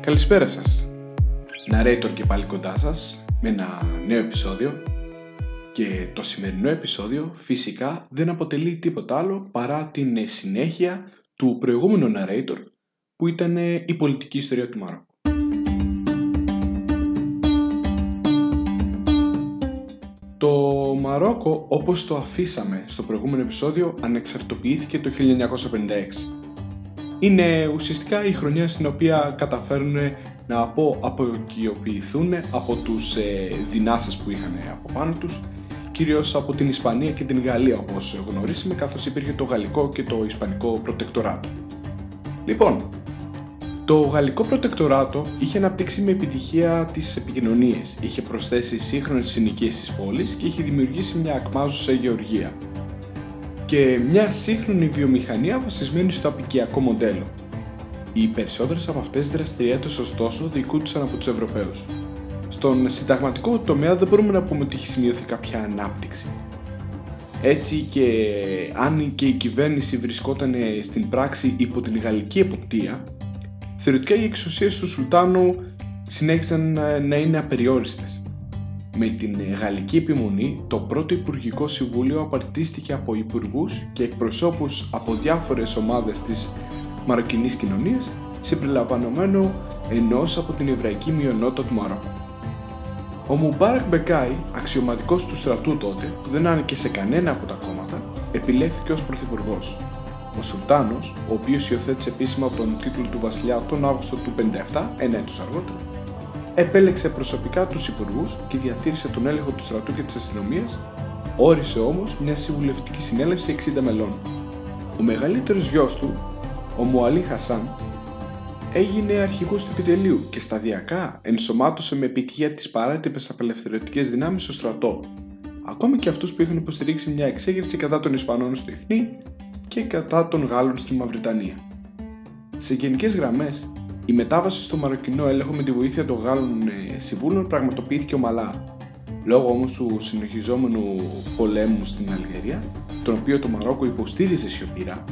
Καλησπέρα σας. Narrator και πάλι κοντά σας με ένα νέο επεισόδιο και το σημερινό επεισόδιο φυσικά δεν αποτελεί τίποτα άλλο παρά την συνέχεια του προηγούμενου narrator που ήταν η πολιτική ιστορία του Μαρόκου. Το Μαρόκο όπως το αφήσαμε στο προηγούμενο επεισόδιο ανεξαρτοποιήθηκε το 1956 είναι ουσιαστικά η χρονιά στην οποία καταφέρουν να πω αποκοιοποιηθούν από τους ε, δυνάστες που είχαν από πάνω τους κυρίως από την Ισπανία και την Γαλλία όπως γνωρίσαμε καθώς υπήρχε το γαλλικό και το ισπανικό προτεκτοράτο. Λοιπόν, το γαλλικό προτεκτοράτο είχε αναπτύξει με επιτυχία τις επικοινωνίες, είχε προσθέσει σύγχρονες συνοικίες στις πόλεις και είχε δημιουργήσει μια ακμάζουσα γεωργία και μια σύγχρονη βιομηχανία βασισμένη στο απικιακό μοντέλο. Οι περισσότερες από αυτές τις δραστηριότητες ωστόσο διοικούνταν από τους Ευρωπαίους. Στον συνταγματικό τομέα δεν μπορούμε να πούμε ότι έχει σημειωθεί κάποια ανάπτυξη. Έτσι και αν και η κυβέρνηση βρισκόταν στην πράξη υπό την γαλλική εποπτεία, θεωρητικά οι εξουσίες του Σουλτάνου συνέχισαν να είναι απεριόριστες. Με την γαλλική επιμονή, το πρώτο Υπουργικό Συμβούλιο απαρτίστηκε από υπουργούς και εκπροσώπους από διάφορες ομάδες της μαροκινής κοινωνίας, συμπεριλαμβανομένου ενός από την εβραϊκή μειονότητα του Μαρόκου. Ο Μουμπάρακ Μπεκάη, αξιωματικός του στρατού τότε, που δεν άνοιγε σε κανένα από τα κόμματα, επιλέχθηκε ως πρωθυπουργός. Ο Σουλτάνος, ο οποίος υιοθέτησε επίσημα τον τίτλο του βασιλιά τον Αύγουστο του 57, ένα έτος αργότερα, επέλεξε προσωπικά τους υπουργούς και διατήρησε τον έλεγχο του στρατού και της αστυνομίας, όρισε όμως μια συμβουλευτική συνέλευση 60 μελών. Ο μεγαλύτερος γιος του, ο Μουαλή Χασάν, έγινε αρχηγός του επιτελείου και σταδιακά ενσωμάτωσε με επιτυχία τις παράτυπες απελευθερωτικές δυνάμεις στο στρατό, ακόμη και αυτούς που είχαν υποστηρίξει μια εξέγερση κατά των Ισπανών στο Ιφνί και κατά των Γάλλων στη Μαυριτανία. Σε γενικές γραμμές, η μετάβαση στο μαροκινό έλεγχο με τη βοήθεια των Γάλλων ε, συμβούλων πραγματοποιήθηκε ομαλά. Λόγω όμως του συνεχιζόμενου πολέμου στην Αλγερία, τον οποίο το Μαρόκο υποστήριζε σιωπηρά,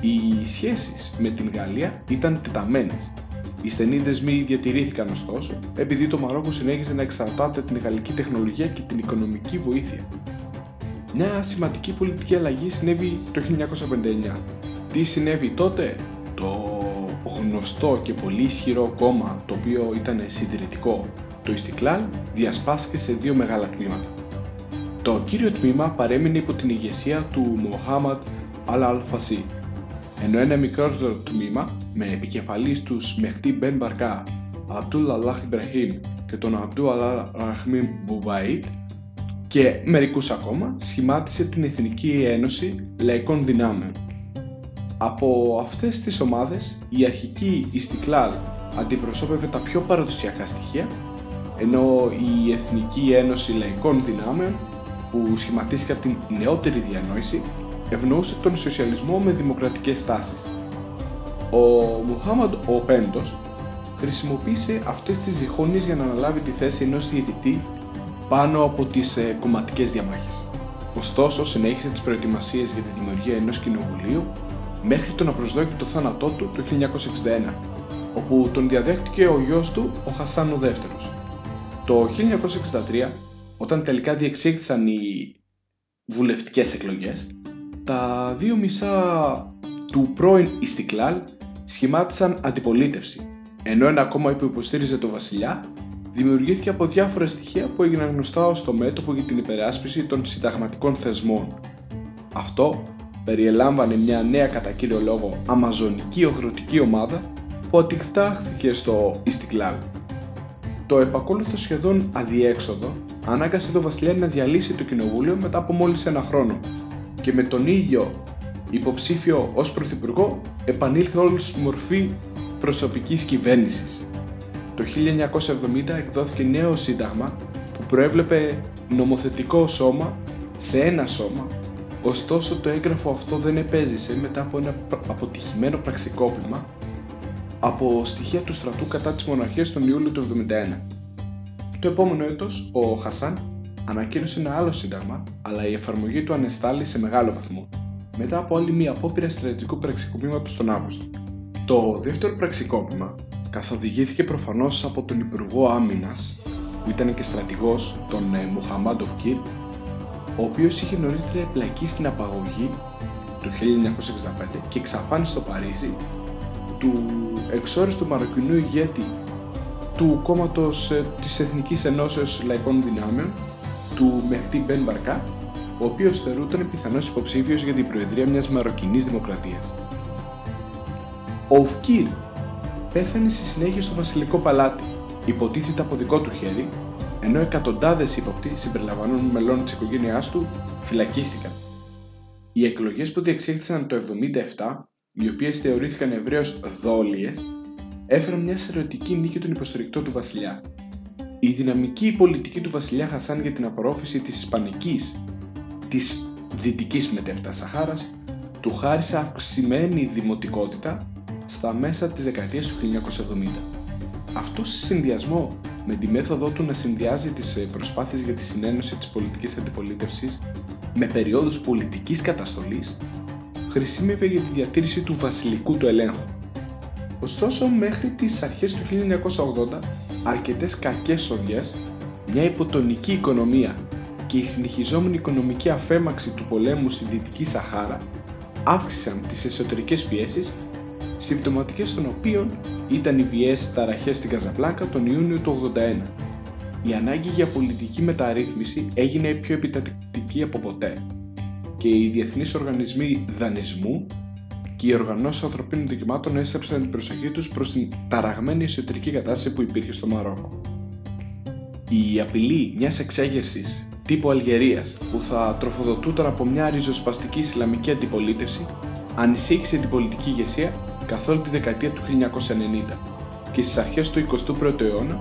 οι σχέσεις με την Γαλλία ήταν τεταμένες. Οι στενοί δεσμοί διατηρήθηκαν ωστόσο, επειδή το Μαρόκο συνέχιζε να εξαρτάται την γαλλική τεχνολογία και την οικονομική βοήθεια. Μια σημαντική πολιτική αλλαγή συνέβη το 1959. Τι συνέβη τότε; Το γνωστό και πολύ ισχυρό κόμμα το οποίο ήταν συντηρητικό, το Ιστικλάλ, διασπάστηκε σε δύο μεγάλα τμήματα. Το κύριο τμήμα παρέμεινε υπό την ηγεσία του Μοχάμαντ Αλ-Αλφασί, ενώ ένα μικρότερο τμήμα με επικεφαλής τους Μεχτή Μπεν Μπαρκά, Αμπτούλ Αλάχ Ιμπραχήμ και τον Αμπτού Αλάχ Ραχμίν Μπουμπαΐτ και μερικούς ακόμα σχημάτισε την Εθνική Ένωση Λαϊκών Δυνάμεων από αυτές τις ομάδες η αρχική Ιστικλάλ αντιπροσώπευε τα πιο παραδοσιακά στοιχεία ενώ η Εθνική Ένωση Λαϊκών Δυνάμεων που σχηματίστηκε από την νεότερη διανόηση ευνοούσε τον σοσιαλισμό με δημοκρατικές τάσεις. Ο Μουχάμαντ ο Πέντος χρησιμοποίησε αυτές τις διχόνοιες για να αναλάβει τη θέση ενός διαιτητή πάνω από τις ε, κομματικές διαμάχες. Ωστόσο, συνέχισε τις προετοιμασίες για τη δημιουργία ενός κοινοβουλίου μέχρι τον απροσδόκητο θάνατό του το 1961, όπου τον διαδέχτηκε ο γιος του, ο Χασάν ο δεύτερος. Το 1963, όταν τελικά διεξήχθησαν οι βουλευτικές εκλογές, τα δύο μισά του πρώην Ιστικλάλ σχημάτισαν αντιπολίτευση, ενώ ένα κόμμα που υποστήριζε το βασιλιά δημιουργήθηκε από διάφορα στοιχεία που έγιναν γνωστά ως το μέτωπο για την υπεράσπιση των συνταγματικών θεσμών. Αυτό περιελάμβανε μια νέα κατά κύριο λόγο αμαζονική ογροτική ομάδα που αντιχτάχθηκε στο Ιστικλάλ. Το επακόλουθο σχεδόν αδιέξοδο ανάγκασε τον βασιλιά να διαλύσει το κοινοβούλιο μετά από μόλις ένα χρόνο και με τον ίδιο υποψήφιο ως πρωθυπουργό επανήλθε όλη στη μορφή προσωπικής κυβέρνησης. Το 1970 εκδόθηκε νέο σύνταγμα που προέβλεπε νομοθετικό σώμα σε ένα σώμα Ωστόσο το έγγραφο αυτό δεν επέζησε μετά από ένα αποτυχημένο πραξικόπημα από στοιχεία του στρατού κατά της μοναρχίας τον Ιούλιο του 1971. Το επόμενο έτος, ο Χασάν ανακοίνωσε ένα άλλο σύνταγμα, αλλά η εφαρμογή του ανεστάλλει σε μεγάλο βαθμό, μετά από άλλη μια απόπειρα στρατιωτικού πραξικοπήματος τον Αύγουστο. Το δεύτερο πραξικόπημα καθοδηγήθηκε προφανώς από τον Υπουργό Άμυνας που ήταν και στρατηγός, τον ε, Μουχαμάντοφ Κίρ, ο οποίος είχε νωρίτερα εμπλακεί στην απαγωγή του 1965 και εξαφάνισε στο Παρίσι του εξόριστου μαροκινού ηγέτη του κόμματος ε, της Εθνικής Ενώσεως Λαϊκών Δυνάμεων, του Μεχτή Μπεν Μπαρκά, ο οποίος θεωρούταν πιθανός υποψήφιος για την προεδρία μιας μαροκινής δημοκρατίας. Ο Ουφκύρ πέθανε στη συνέχεια στο βασιλικό παλάτι, υποτίθεται από δικό του χέρι, ενώ εκατοντάδες ύποπτοι συμπεριλαμβανομένων μελών της οικογένειάς του φυλακίστηκαν. Οι εκλογές που διεξήχθησαν το 1977, οι οποίες θεωρήθηκαν ευρέως δόλιε, έφεραν μια σερωτική νίκη των υποστηρικτών του βασιλιά. Η δυναμική πολιτική του βασιλιά Χασάν για την απορρόφηση της Ισπανικής, της δυτικής μετέπειτα Σαχάρας, του χάρισε αυξημένη δημοτικότητα στα μέσα της δεκαετίας του 1970. Αυτό σε συνδυασμό με τη μέθοδό του να συνδυάζει τις ε, προσπάθειες για τη συνένωση της πολιτικής αντιπολίτευσης με περιόδους πολιτικής καταστολής, χρησιμεύε για τη διατήρηση του βασιλικού του ελέγχου. Ωστόσο, μέχρι τις αρχές του 1980, αρκετές κακές σοδιές, μια υποτονική οικονομία και η συνεχιζόμενη οικονομική αφέμαξη του πολέμου στη Δυτική Σαχάρα αύξησαν τις εσωτερικές πιέσεις συμπτωματικές των οποίων ήταν οι βιές ταραχές στην Καζαπλάκα τον Ιούνιο του 81. Η ανάγκη για πολιτική μεταρρύθμιση έγινε πιο επιτατική από ποτέ και οι διεθνείς οργανισμοί δανεισμού και οι οργανώσεις ανθρωπίνων δικαιωμάτων έστρεψαν την προσοχή τους προς την ταραγμένη εσωτερική κατάσταση που υπήρχε στο Μαρόκο. Η απειλή μιας εξέγερσης τύπου Αλγερίας που θα τροφοδοτούταν από μια ριζοσπαστική Ισλαμική αντιπολίτευση ανησύχησε την πολιτική ηγεσία καθ' όλη τη δεκαετία του 1990 και στις αρχές του 21ου αιώνα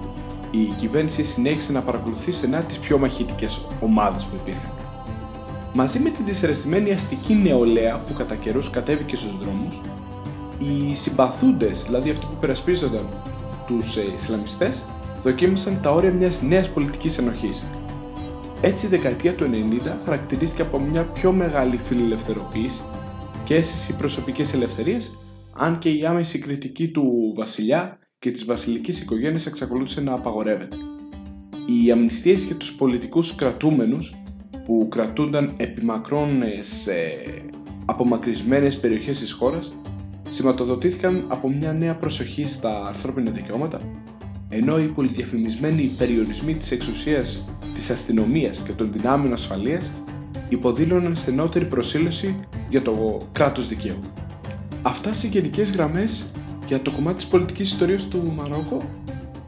η κυβέρνηση συνέχισε να παρακολουθεί στενά τις πιο μαχητικές ομάδες που υπήρχαν. Μαζί με τη δυσαρεστημένη αστική νεολαία που κατά καιρούς κατέβηκε στους δρόμους, οι συμπαθούντες, δηλαδή αυτοί που περασπίζονταν τους ε, Ισλαμιστές, δοκίμασαν τα όρια μιας νέας πολιτικής ενοχής. Έτσι η δεκαετία του 90 χαρακτηρίστηκε από μια πιο μεγάλη φιλελευθεροποίηση και αίσθηση προσωπικές ελευθερίες αν και η άμεση κριτική του βασιλιά και της βασιλικής οικογένειας εξακολούθησε να απαγορεύεται. Οι αμνηστίες για τους πολιτικούς κρατούμενους που κρατούνταν επιμακρών σε απομακρυσμένες περιοχές της χώρας σηματοδοτήθηκαν από μια νέα προσοχή στα ανθρώπινα δικαιώματα ενώ οι πολυδιαφημισμένοι περιορισμοί της εξουσίας της αστυνομίας και των δυνάμεων ασφαλείας υποδήλωναν στενότερη προσήλωση για το κράτος δικαίου. Αυτά σε γενικές γραμμές για το κομμάτι της πολιτικής ιστορίας του Μαρόκο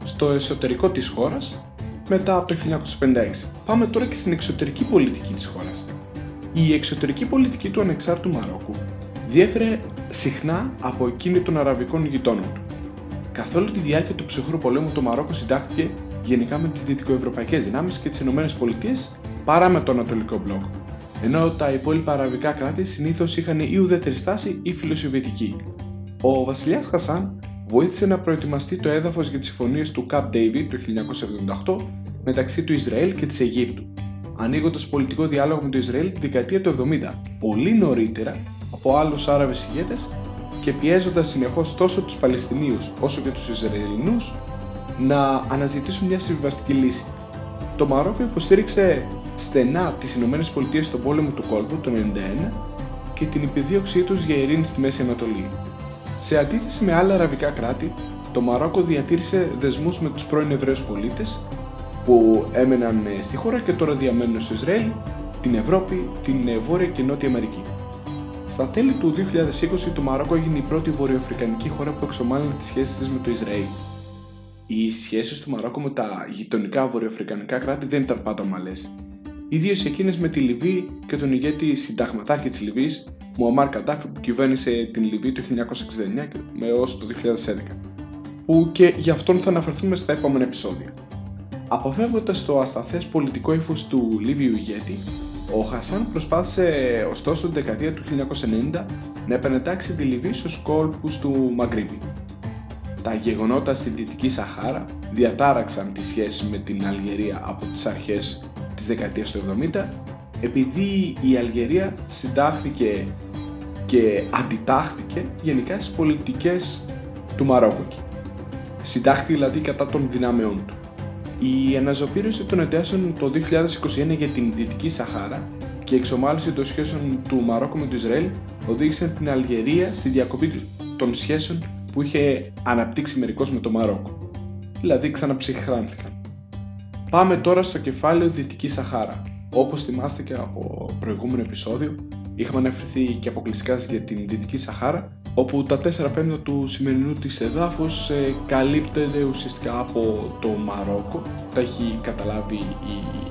στο εσωτερικό της χώρας μετά από το 1956. Πάμε τώρα και στην εξωτερική πολιτική της χώρας. Η εξωτερική πολιτική του ανεξάρτητου Μαρόκου διέφερε συχνά από εκείνη των αραβικών γειτόνων του. Καθ' όλη τη διάρκεια του ψυχρού πολέμου το Μαρόκο συντάχθηκε γενικά με τις δυτικοευρωπαϊκές δυνάμεις και τις ΗΠΑ παρά με το Ανατολικό μπλοκ, ενώ τα υπόλοιπα αραβικά κράτη συνήθως είχαν ή ουδέτερη στάση ή φιλοσοβιετική. Ο βασιλιάς Χασάν βοήθησε να προετοιμαστεί το έδαφος για τις συμφωνίες του Camp David το 1978 μεταξύ του Ισραήλ και της Αιγύπτου, ανοίγοντας πολιτικό διάλογο με το Ισραήλ τη δεκαετία του 70, πολύ νωρίτερα από άλλους Άραβες ηγέτες και πιέζοντας συνεχώς τόσο τους Παλαιστινίους όσο και τους Ισραηλινούς να αναζητήσουν μια συμβιβαστική λύση. Το Μαρόκο υποστήριξε στενά τις ΗΠΑ στον πόλεμο του κόλπου το 1991 και την επιδίωξή τους για ειρήνη στη Μέση Ανατολή. Σε αντίθεση με άλλα αραβικά κράτη, το Μαρόκο διατήρησε δεσμούς με τους πρώην Εβραίους πολίτες που έμεναν στη χώρα και τώρα διαμένουν στο Ισραήλ, την Ευρώπη, την Βόρεια και Νότια Αμερική. Στα τέλη του 2020 το Μαρόκο έγινε η πρώτη βορειοαφρικανική χώρα που εξομάλυνε τις σχέσεις της με το Ισραήλ. Οι σχέσεις του Μαρόκο με τα γειτονικά βορειοαφρικανικά κράτη δεν ήταν πάντα ομαλές ιδίω εκείνες με τη Λιβύη και τον ηγέτη συνταγματάρχη της Λιβύης, Μουαμάρ Καντάφη, που κυβέρνησε την Λιβύη το 1969 έως το 2011, που και γι' αυτόν θα αναφερθούμε στα επόμενα επεισόδια. Αποφεύγοντας το ασταθές πολιτικό ύφος του Λίβιου ηγέτη, ο Χασάν προσπάθησε ωστόσο τη δεκαετία του 1990 να επανετάξει τη Λιβύη στους κόλπους του Μαγκρίπη. Τα γεγονότα στη Δυτική Σαχάρα διατάραξαν τη σχέση με την Αλγερία από τις αρχές της δεκαετίας του 70 επειδή η Αλγερία συντάχθηκε και αντιτάχθηκε γενικά στις πολιτικές του Μαρόκο. συντάχθη δηλαδή κατά των δυνάμεών του. Η αναζωπήρωση των εντάσεων το 2021 για την Δυτική Σαχάρα και η εξομάλυση των σχέσεων του Μαρόκου με το Ισραήλ οδήγησαν την Αλγερία στη διακοπή των σχέσεων που είχε αναπτύξει μερικώς με το Μαρόκο. Δηλαδή ξαναψυχράνθηκαν. Πάμε τώρα στο κεφάλαιο Δυτική Σαχάρα. Όπως θυμάστε και από προηγούμενο επεισόδιο, είχαμε αναφερθεί και αποκλειστικά για την Δυτική Σαχάρα, όπου τα 4 πέμπτα του σημερινού της εδάφους ε, καλύπτεται ουσιαστικά από το Μαρόκο. Τα έχει καταλάβει η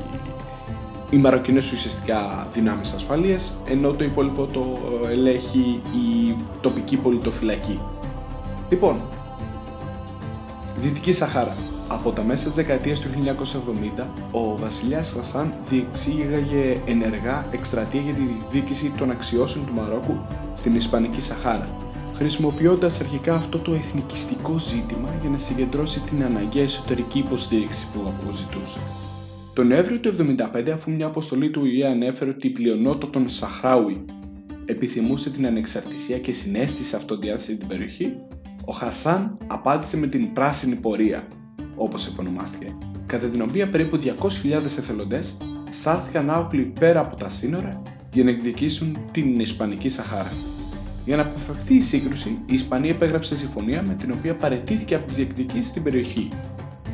οι Μαροκινές ουσιαστικά δυνάμεις ασφαλείας, ενώ το υπόλοιπο το ελέγχει η τοπική πολιτοφυλακή. Λοιπόν, Δυτική Σαχάρα. Από τα μέσα της δεκαετίας του 1970, ο βασιλιάς Χασάν διεξήγαγε ενεργά εκστρατεία για τη διεκδίκηση των αξιώσεων του Μαρόκου στην Ισπανική Σαχάρα, χρησιμοποιώντας αρχικά αυτό το εθνικιστικό ζήτημα για να συγκεντρώσει την αναγκαία εσωτερική υποστήριξη που αποζητούσε. Τον Νοέμβριο του 1975, αφού μια αποστολή του ΙΕ ανέφερε ότι η πλειονότητα των Σαχράουι επιθυμούσε την ανεξαρτησία και συνέστησε αυτοδιάθεση στην περιοχή, ο Χασάν απάντησε με την πράσινη πορεία, όπως επωνομάστηκε, κατά την οποία περίπου 200.000 εθελοντές στάθηκαν άοπλοι πέρα από τα σύνορα για να εκδικήσουν την Ισπανική Σαχάρα. Για να αποφευχθεί η σύγκρουση, η Ισπανία επέγραψε συμφωνία με την οποία παρετήθηκε από τις διεκδικήσεις στην περιοχή.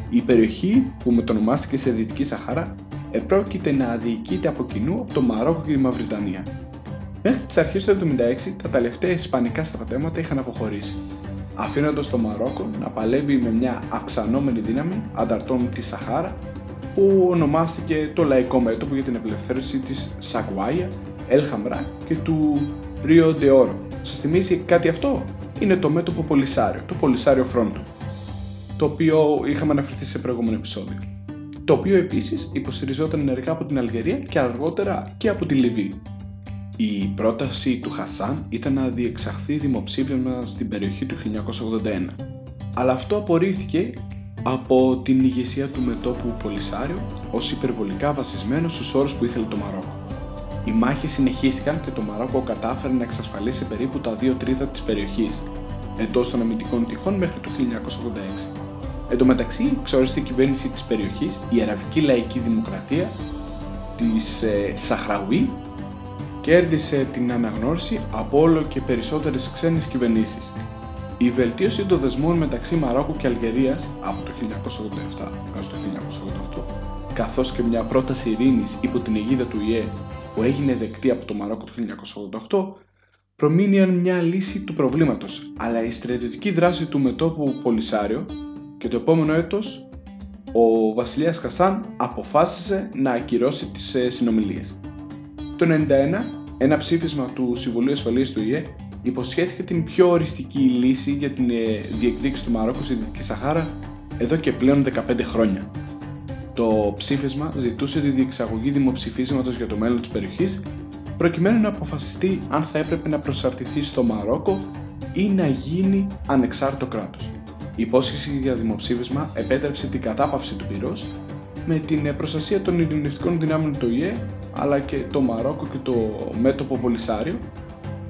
Η περιοχή, που μετονομάστηκε σε Δυτική Σαχάρα, επρόκειται να διοικείται από κοινού από το Μαρόκο και τη Μαυριτανία. Μέχρι τις αρχές του 1976, τα τελευταία Ισπανικά στρατεύματα είχαν αποχωρήσει αφήνοντας το Μαρόκο να παλεύει με μια αυξανόμενη δύναμη ανταρτών της Σαχάρα που ονομάστηκε το Λαϊκό Μέτωπο για την Απελευθέρωση της Σαγκουάια, Ελχαμρά και του Ρίο Ντεόρο. Σας θυμίζει κάτι αυτό; Είναι το μέτωπο Πολυσάριο, το Πολυσάριο Φρόντο, το οποίο είχαμε αναφερθεί σε προηγούμενο επεισόδιο. Το οποίο επίσης υποστηριζόταν ενεργά από την Αλγερία και αργότερα και από τη Λιβύη. Η πρόταση του Χασάν ήταν να διεξαχθεί δημοψήφισμα στην περιοχή του 1981, αλλά αυτό απορρίφθηκε από την ηγεσία του μετόπου Πολυσάριο ως υπερβολικά βασισμένο στους όρους που ήθελε το Μαρόκο. Οι μάχες συνεχίστηκαν και το Μαρόκο κατάφερε να εξασφαλίσει περίπου τα 2 τρίτα της περιοχής, εντός των αμυντικών τυχών μέχρι το 1986. Εν τω μεταξύ, ξόριστη η κυβέρνηση της περιοχής, η Αραβική Λαϊκή Δημοκρατία της ε, Σαχραουή κέρδισε την αναγνώριση από όλο και περισσότερες ξένες κυβερνήσεις. Η βελτίωση των δεσμών μεταξύ Μαρόκου και Αλγερίας από το 1987 έως το 1988 καθώς και μια πρόταση ειρήνης υπό την αιγίδα του ΙΕ που έγινε δεκτή από το Μαρόκο το 1988 προμήνυαν μια λύση του προβλήματος, αλλά η στρατιωτική δράση του μετόπου Πολυσάριο και το επόμενο έτος ο βασιλιάς Χασάν αποφάσισε να ακυρώσει τις ε, συνομιλίες. Το 1991, ένα ψήφισμα του Συμβουλίου Ασφαλείας του ΙΕ υποσχέθηκε την πιο οριστική λύση για την ε, διεκδίκηση του Μαρόκου στη Δυτική Σαχάρα εδώ και πλέον 15 χρόνια. Το ψήφισμα ζητούσε τη διεξαγωγή δημοψηφίσματος για το μέλλον της περιοχής προκειμένου να αποφασιστεί αν θα έπρεπε να προσαρτηθεί στο Μαρόκο ή να γίνει ανεξάρτητο κράτος. Η υπόσχεση για δημοψήφισμα επέτρεψε την κατάπαυση του πυρός με την προστασία των ειρηνευτικών δυνάμεων του ΙΕ αλλά και το Μαρόκο και το μέτωπο Πολυσάριο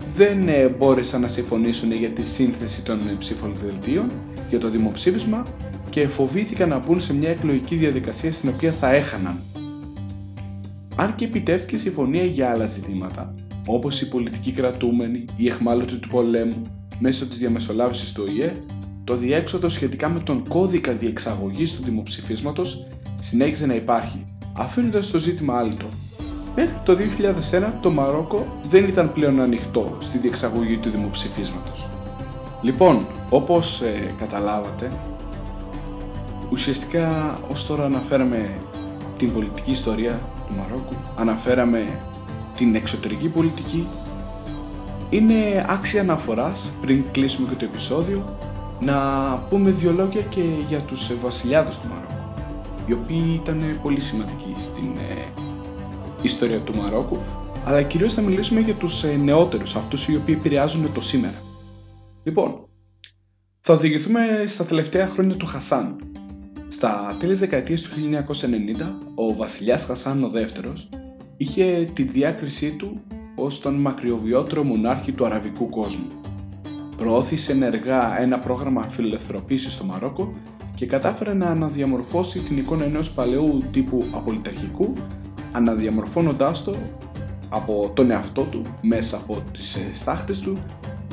δεν ε, μπόρεσαν να συμφωνήσουν για τη σύνθεση των ψηφοδελτίων για το δημοψήφισμα και φοβήθηκαν να μπουν σε μια εκλογική διαδικασία στην οποία θα έχαναν. Αν και επιτεύχθηκε συμφωνία για άλλα ζητήματα, όπως οι πολιτικοί κρατούμενοι, η εχμάλωτη του πολέμου μέσω της διαμεσολάβησης του ΟΗΕ, το διέξοδο σχετικά με τον κώδικα διεξαγωγής του δημοψηφίσματος συνέχιζε να υπάρχει, αφήνοντας το ζήτημα άλυτο. Μέχρι το 2001 το Μαρόκο δεν ήταν πλέον ανοιχτό στη διεξαγωγή του δημοψηφίσματος. Λοιπόν, όπως ε, καταλάβατε, ουσιαστικά ως τώρα αναφέραμε την πολιτική ιστορία του Μαρόκου, αναφέραμε την εξωτερική πολιτική, είναι άξια αναφοράς πριν κλείσουμε και το επεισόδιο να πούμε δύο λόγια και για τους βασιλιάδες του Μαρόκου οι οποίοι ήταν πολύ σημαντικοί στην ε, ιστορία του Μαρόκου αλλά κυρίως θα μιλήσουμε για τους ε, νεότερους, αυτούς οι οποίοι επηρεάζουν το σήμερα. Λοιπόν, θα οδηγηθούμε στα τελευταία χρόνια του Χασάν. Στα τέλη δεκαετίας του 1990, ο βασιλιάς Χασάν ο δεύτερος είχε τη διάκρισή του ως τον μακριοβιότερο μονάρχη του αραβικού κόσμου. Προώθησε ενεργά ένα πρόγραμμα φιλελευθεροποίησης στο Μαρόκο και κατάφερε να αναδιαμορφώσει την εικόνα ενός παλαιού τύπου απολυταρχικού αναδιαμορφώνοντάς το από τον εαυτό του μέσα από τις στάχτες του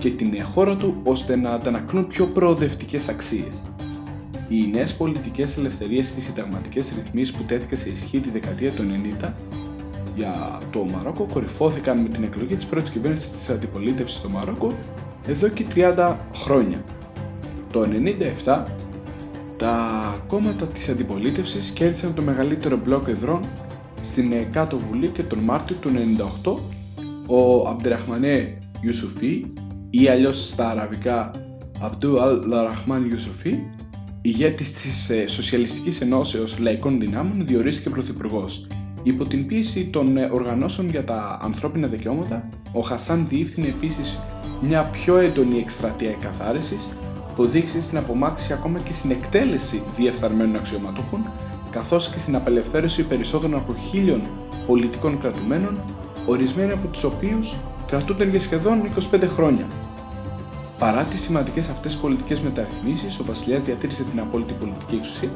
και την χώρα του ώστε να αντανακλούν πιο προοδευτικές αξίες. Οι νέες πολιτικές ελευθερίες και συνταγματικές ρυθμίσεις που τέθηκαν σε ισχύ τη δεκαετία του 90 για το Μαρόκο κορυφώθηκαν με την εκλογή της πρώτης κυβέρνησης της αντιπολίτευσης στο Μαρόκο εδώ και 30 χρόνια. Το 97 τα κόμματα της αντιπολίτευσης κέρδισαν το μεγαλύτερο μπλοκ εδρών στην κάτω βουλή και τον Μάρτιο του 98 ο Αμπτεραχμανέ Ιουσουφί ή αλλιώς στα αραβικά Αμπτού Αλ Λαραχμάν Ιουσουφί ηγέτης της ε, Σοσιαλιστικής Ενώσεως Λαϊκών Δυνάμων διορίστηκε πρωθυπουργός. Υπό την πίεση των ε, οργανώσεων για τα ανθρώπινα δικαιώματα, ο Χασάν διεύθυνε επίσης μια πιο έντονη εκστρατεία εκαθάρισης που οδήγησε στην απομάκρυση ακόμα και στην εκτέλεση διεφθαρμένων αξιωματούχων καθώς και στην απελευθέρωση περισσότερων από χίλιων πολιτικών κρατουμένων, ορισμένοι από τους οποίους κρατούνταν για σχεδόν 25 χρόνια. Παρά τις σημαντικές αυτές πολιτικές μεταρρυθμίσεις, ο Βασιλιάς διατήρησε την απόλυτη πολιτική εξουσία,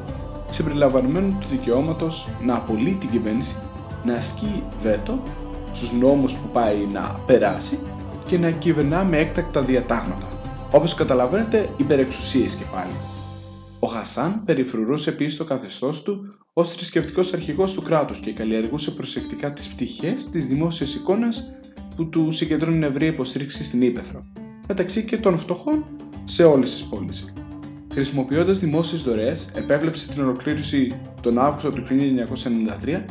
συμπεριλαμβανομένου του δικαιώματος να απολύει την κυβέρνηση, να ασκεί βέτο στους νόμους που πάει να περάσει και να κυβερνά με έκτακτα διατάγματα. Όπως καταλαβαίνετε, υπερεξουσίες και πάλι. Ο Χασάν περιφρουρούσε επίσης το καθεστώς του ως θρησκευτικός αρχηγός του κράτους και καλλιεργούσε προσεκτικά τις πτυχές της δημόσιας εικόνας που του συγκεντρώνουν ευρύ υποστήριξη στην Ήπεθρο μεταξύ και των φτωχών σε όλες τις πόλεις. Χρησιμοποιώντας δημόσιες δωρεές, επέβλεψε την ολοκλήρωση τον Αύγουστο του 1993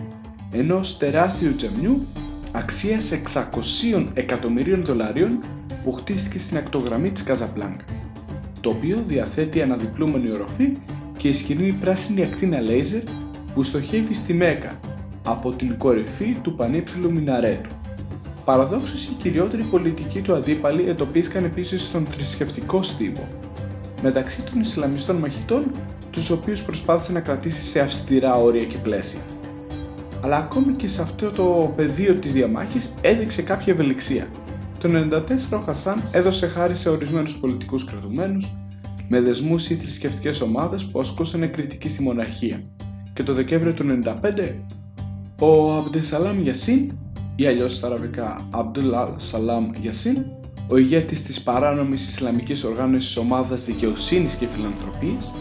ενός τεράστιου τζαμιού αξίας 600 εκατομμυρίων δολαρίων που χτίστηκε στην ακτογραμμή της Καζαπλάνκα, το οποίο διαθέτει αναδιπλούμενη οροφή και ισχυρή πράσινη ακτίνα λέιζερ που στοχεύει στη Μέκα από την κορυφή του πανύψηλου μιναρέτου. Παραδόξως οι κυριότεροι πολιτικοί του αντίπαλοι εντοπίστηκαν επίσης στον θρησκευτικό στίβο, μεταξύ των Ισλαμιστών μαχητών, τους οποίους προσπάθησε να κρατήσει σε αυστηρά όρια και πλαίσια. Αλλά ακόμη και σε αυτό το πεδίο της διαμάχης έδειξε κάποια ευελιξία. Το 1994 ο Χασάν έδωσε χάρη σε ορισμένους πολιτικούς κρατουμένους, με δεσμούς ή θρησκευτικές ομάδες που ασκούσαν κριτική στη μοναρχία. Και το Δεκέμβριο του 1995 ο Αμπτεσαλάμ Γιασίν ή αλλιώς στα αραβικά Abdullah Salam Yassin, ο ηγέτης της παράνομης Ισλαμικής οργάνωσης ομάδας δικαιοσύνης και φιλανθρωπίας,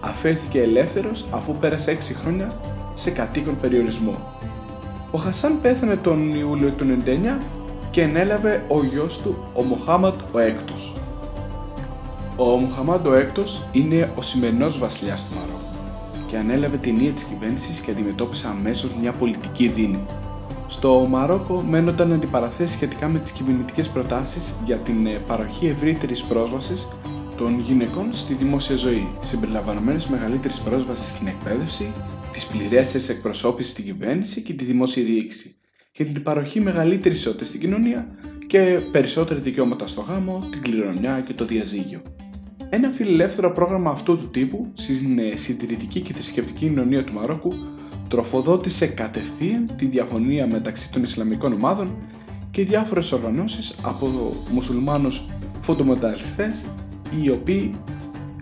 αφέθηκε ελεύθερος αφού πέρασε 6 χρόνια σε κατοίκον περιορισμό. Ο Χασάν πέθανε τον Ιούλιο του 99 και ενέλαβε ο γιος του, ο Μοχάμαντ ο έκτος. Ο Μοχαμάντ ο έκτος είναι ο σημερινός βασιλιάς του Μαρόκου και ανέλαβε την ία της κυβέρνησης και αντιμετώπισε αμέσως μια πολιτική δίνη στο Μαρόκο μένονταν αντιπαραθέσεις σχετικά με τις κυβερνητικές προτάσεις για την ε, παροχή ευρύτερης πρόσβασης των γυναικών στη δημόσια ζωή, συμπεριλαμβανομένε μεγαλύτερης πρόσβασης στην εκπαίδευση, της πληρέστερη εκπροσώπησης στην κυβέρνηση και τη δημόσια διοίκηση, για την παροχή μεγαλύτερης ισότητας στην κοινωνία και περισσότερα δικαιώματα στο γάμο, την κληρονομιά και το διαζύγιο. Ένα φιλελεύθερο πρόγραμμα αυτού του τύπου στην ε, συντηρητική και θρησκευτική κοινωνία του Μαρόκου τροφοδότησε κατευθείαν τη διαφωνία μεταξύ των Ισλαμικών ομάδων και διάφορες οργανώσεις από μουσουλμάνους φωτομεταλλιστές οι οποίοι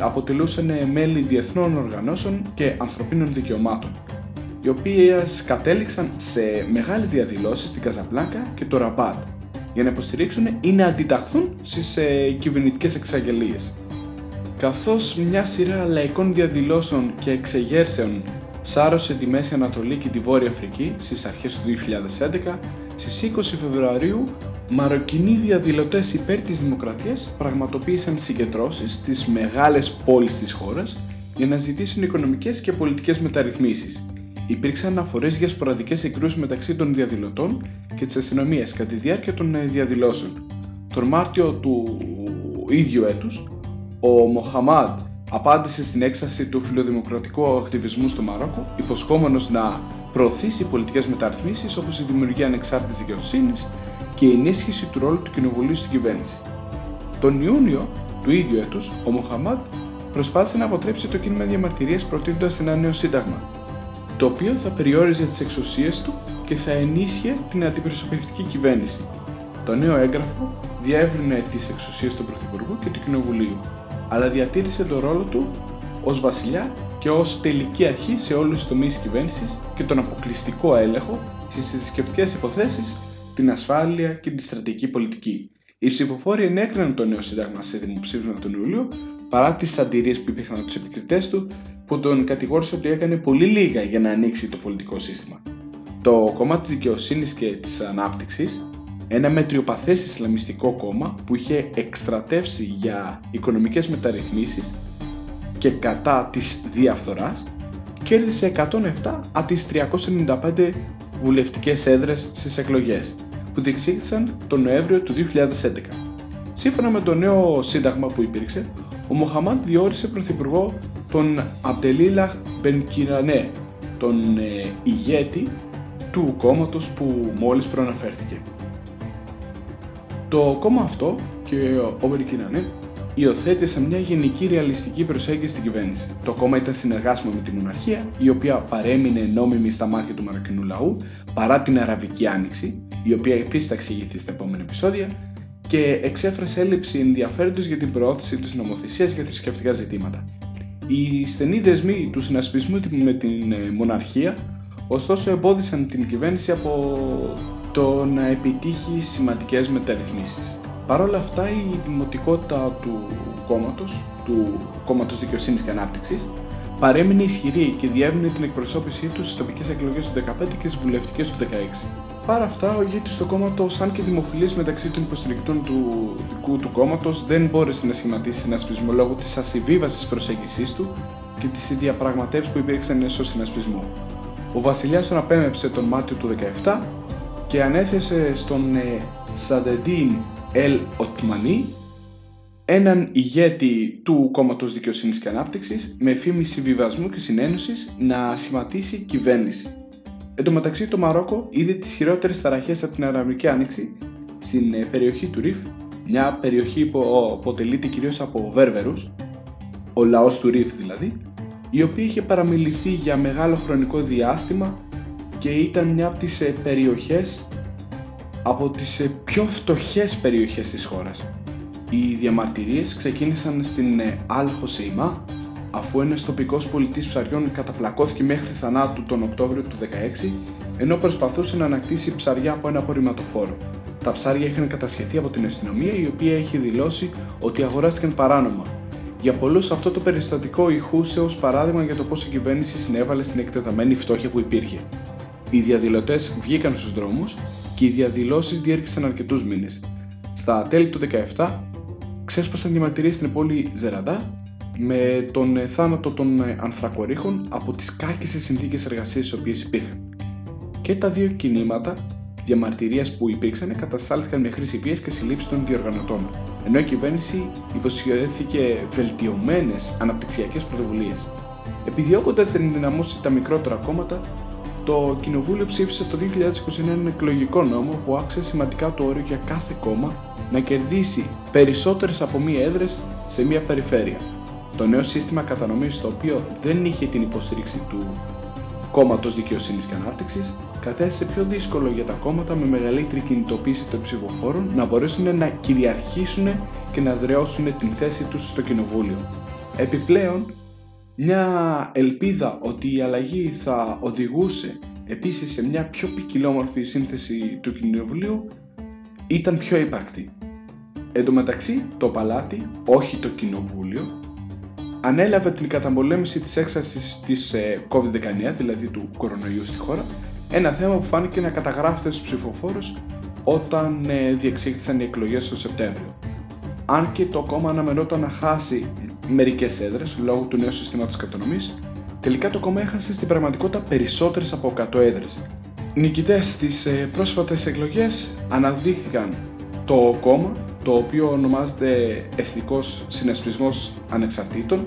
αποτελούσαν μέλη διεθνών οργανώσεων και ανθρωπίνων δικαιωμάτων οι οποίες κατέληξαν σε μεγάλες διαδηλώσεις στην Καζαπλάκα και το Ραμπάτ για να υποστηρίξουν ή να αντιταχθούν στις ε, κυβερνητικές εξαγγελίες. Καθώς μια σειρά λαϊκών διαδηλώσεων και εξεγέρσεων σάρωσε τη Μέση Ανατολή και τη Βόρεια Αφρική στις αρχές του 2011, στις 20 Φεβρουαρίου Μαροκινοί διαδηλωτές υπέρ της δημοκρατίας πραγματοποίησαν συγκεντρώσεις στις μεγάλες πόλεις της χώρας για να ζητήσουν οικονομικές και πολιτικές μεταρρυθμίσεις. Υπήρξαν αναφορές για σποραδικές συγκρούσεις μεταξύ των διαδηλωτών και της αστυνομία κατά τη διάρκεια των διαδηλώσεων. Τον Μάρτιο του ίδιου έτους, ο Μοχαμάντ απάντησε στην έκσταση του φιλοδημοκρατικού ακτιβισμού στο Μαρόκο, υποσχόμενος να προωθήσει πολιτικές μεταρρυθμίσεις όπως η δημιουργία ανεξάρτητης δικαιοσύνης και η ενίσχυση του ρόλου του Κοινοβουλίου στην κυβέρνηση. Τον Ιούνιο του ίδιου έτους, ο Μοχαμάτ προσπάθησε να αποτρέψει το κίνημα διαμαρτυρίας προτείνοντας ένα νέο σύνταγμα, το οποίο θα περιόριζε τις εξουσίες του και θα ενίσχυε την αντιπροσωπευτική κυβέρνηση. Το νέο έγγραφο διεύρυνε τις εξουσίες του Πρωθυπουργού και του Κοινοβουλίου, αλλά διατήρησε τον ρόλο του ως βασιλιά και ως τελική αρχή σε όλους τους τομείς της κυβέρνησης και τον αποκλειστικό έλεγχο στις θρησκευτικές υποθέσεις, την ασφάλεια και τη στρατηγική πολιτική. Οι ψηφοφόροι ενέκριναν το νέο σύνταγμα σε δημοψήφισμα τον Ιούλιο παρά τις αντιρρίες που υπήρχαν από τους επικριτές του που τον κατηγόρησε ότι έκανε πολύ λίγα για να ανοίξει το πολιτικό σύστημα. Το κόμμα της δικαιοσύνης και της ανάπτυξης, ένα μετριοπαθές Ισλαμιστικό κόμμα που είχε εκστρατεύσει για οικονομικές μεταρρυθμίσεις και κατά της διαφθοράς, κέρδισε 107 από τις 395 βουλευτικές έδρες στις εκλογές που διεξήχθησαν τον Νοέμβριο του 2011. Σύμφωνα με το νέο σύνταγμα που υπήρξε, ο Μοχαμάντ διόρισε πρωθυπουργό τον Αμπτελίλαχ Μπενκυρανέ, τον ε, ηγέτη του κόμματος που μόλις προαναφέρθηκε. Το κόμμα αυτό και ο Μπενκυρανέ υιοθέτησε μια γενική ρεαλιστική προσέγγιση στην κυβέρνηση. Το κόμμα ήταν συνεργάσιμο με τη μοναρχία, η οποία παρέμεινε νόμιμη στα μάτια του μαροκινού λαού παρά την Αραβική Άνοιξη, η οποία επίσης θα εξηγηθεί στα επόμενα επεισόδια, και εξέφρασε έλλειψη ενδιαφέροντος για την προώθηση της νομοθεσίας για θρησκευτικά ζητήματα. Οι στενοί δεσμοί του συνασπισμού με την ε, μοναρχία ωστόσο εμπόδισαν την κυβέρνηση από το να επιτύχει σημαντικές μεταρρυθμίσεις. Παρ' όλα αυτά η δημοτικότητα του κόμματος, του κόμματος δικαιοσύνης και ανάπτυξης, παρέμεινε ισχυρή και διεύρυνε την εκπροσώπησή τους στις τοπικές εκλογές του 2015 και στις βουλευτικές του 2016. Παρά αυτά, ο ηγέτης του κόμματος, αν και δημοφιλής μεταξύ των υποστηρικτών του δικού του κόμματος, δεν μπόρεσε να σχηματίσει συνασπισμό λόγω της ασυμβίβασης προσέγγιση του και της διαπραγματεύσει που υπήρξαν στο συνασπισμό. Ο βασιλιάς τον απέμεψε τον Μάρτιο του 2017 και ανέθεσε στον ε, Σαντεντίν Ελ Οτμανί έναν ηγέτη του κόμματος Δικαιοσύνης και Ανάπτυξης με φήμη συμβιβασμού και συνένωσης να σχηματίσει κυβέρνηση. Εν τω μεταξύ, το Μαρόκο είδε τις χειρότερες ταραχέ από την Αραβική Άνοιξη στην ε, περιοχή του Ριφ, μια περιοχή που αποτελείται κυρίως από Βέρβερους, ο λαός του Ριφ δηλαδή, η οποία είχε παραμιληθεί για μεγάλο χρονικό διάστημα και ήταν μια από τις ε, περιοχές από τις ε, πιο φτωχές περιοχές της χώρας. Οι διαμαρτυρίες ξεκίνησαν στην Αλ Χωσεϊμά αφού ένας τοπικός πολιτής ψαριών καταπλακώθηκε μέχρι θανάτου τον Οκτώβριο του 2016 ενώ προσπαθούσε να ανακτήσει ψαριά από ένα απορριμματοφόρο. Τα ψάρια είχαν κατασχεθεί από την αστυνομία η οποία έχει δηλώσει ότι αγοράστηκαν παράνομα. Για πολλούς αυτό το περιστατικό ηχούσε ως παράδειγμα για το πώς η κυβέρνηση συνέβαλε στην εκτεταμένη φτώχεια που υπήρχε. Οι διαδηλωτές βγήκαν στους δρόμους και οι διαδηλώσεις διέρχεσαν αρκετούς μήνες. Στα τέλη του 2017 ξέσπασαν διαμαρτυρίε στην πόλη Ζεραντά με τον ε, θάνατο των ε, ανθρακορίχων από τις κάκισες συνθήκες εργασίας στις οποίες υπήρχαν. Και τα δύο κινήματα διαμαρτυρίας που υπήρξαν καταστάλθηκαν με χρήση βίας και συλλήψη των διοργανωτών, ενώ η κυβέρνηση υποσχέθηκε βελτιωμένες αναπτυξιακές πρωτοβουλίες. Επιδιώκοντας να ενδυναμώσει τα μικρότερα κόμματα, το Κοινοβούλιο ψήφισε το 2021 ένα εκλογικό νόμο που άξιζε σημαντικά το όριο για κάθε κόμμα να κερδίσει περισσότερες από μία έδρες σε μία περιφέρεια. Το νέο σύστημα κατανομής, το οποίο δεν είχε την υποστήριξη του κόμματος Δικαιοσύνης και Ανάπτυξης, κατέστησε πιο δύσκολο για τα κόμματα με μεγαλύτερη κινητοποίηση των ψηφοφόρων να μπορέσουν να κυριαρχήσουν και να δρεώσουν την θέση τους στο κοινοβούλιο. Επιπλέον, μια ελπίδα ότι η αλλαγή θα οδηγούσε επίσης σε μια πιο ποικιλόμορφη σύνθεση του κοινοβουλίου ήταν πιο υπαρκτή. Εν τω μεταξύ, το παλάτι, όχι το κοινοβούλιο, ανέλαβε την καταπολέμηση της έξαρσης της ε, COVID-19, δηλαδή του κορονοϊού στη χώρα, ένα θέμα που φάνηκε να καταγράφεται στους ψηφοφόρους όταν ε, διεξήχθησαν οι εκλογές το Σεπτέμβριο. Αν και το κόμμα αναμενόταν να χάσει μερικές έδρες λόγω του νέου συστήματος κατανομή, τελικά το κόμμα έχασε στην πραγματικότητα περισσότερες από 100 έδρες. Νικητές στις ε, πρόσφατες εκλογές αναδείχθηκαν το κόμμα, το οποίο ονομάζεται Εθνικός Συνασπισμός Ανεξαρτήτων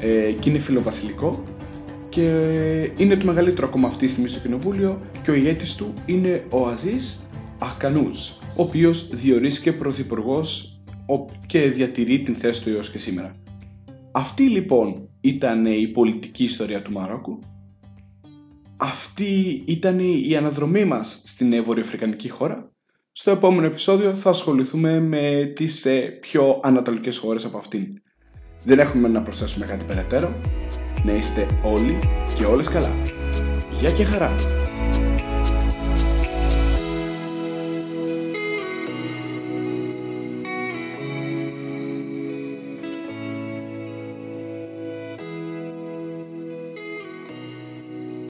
ε, και είναι φιλοβασιλικό και είναι το μεγαλύτερο κόμμα αυτή τη στιγμή στο κοινοβούλιο και ο ηγέτης του είναι ο Αζής Αχκανούζ, ο οποίος διορίστηκε πρωθυπουργός και διατηρεί την θέση του έως και σήμερα. Αυτή λοιπόν ήταν η πολιτική ιστορία του Μαρόκου; Αυτή ήταν η αναδρομή μας στην βορειοαφρικανική χώρα; Στο επόμενο επεισόδιο θα ασχοληθούμε με τις ε, πιο ανατολικές χώρες από αυτήν. Δεν έχουμε να προσθέσουμε κάτι περαιτέρω. Να είστε όλοι και όλες καλά. Γεια και χαρά!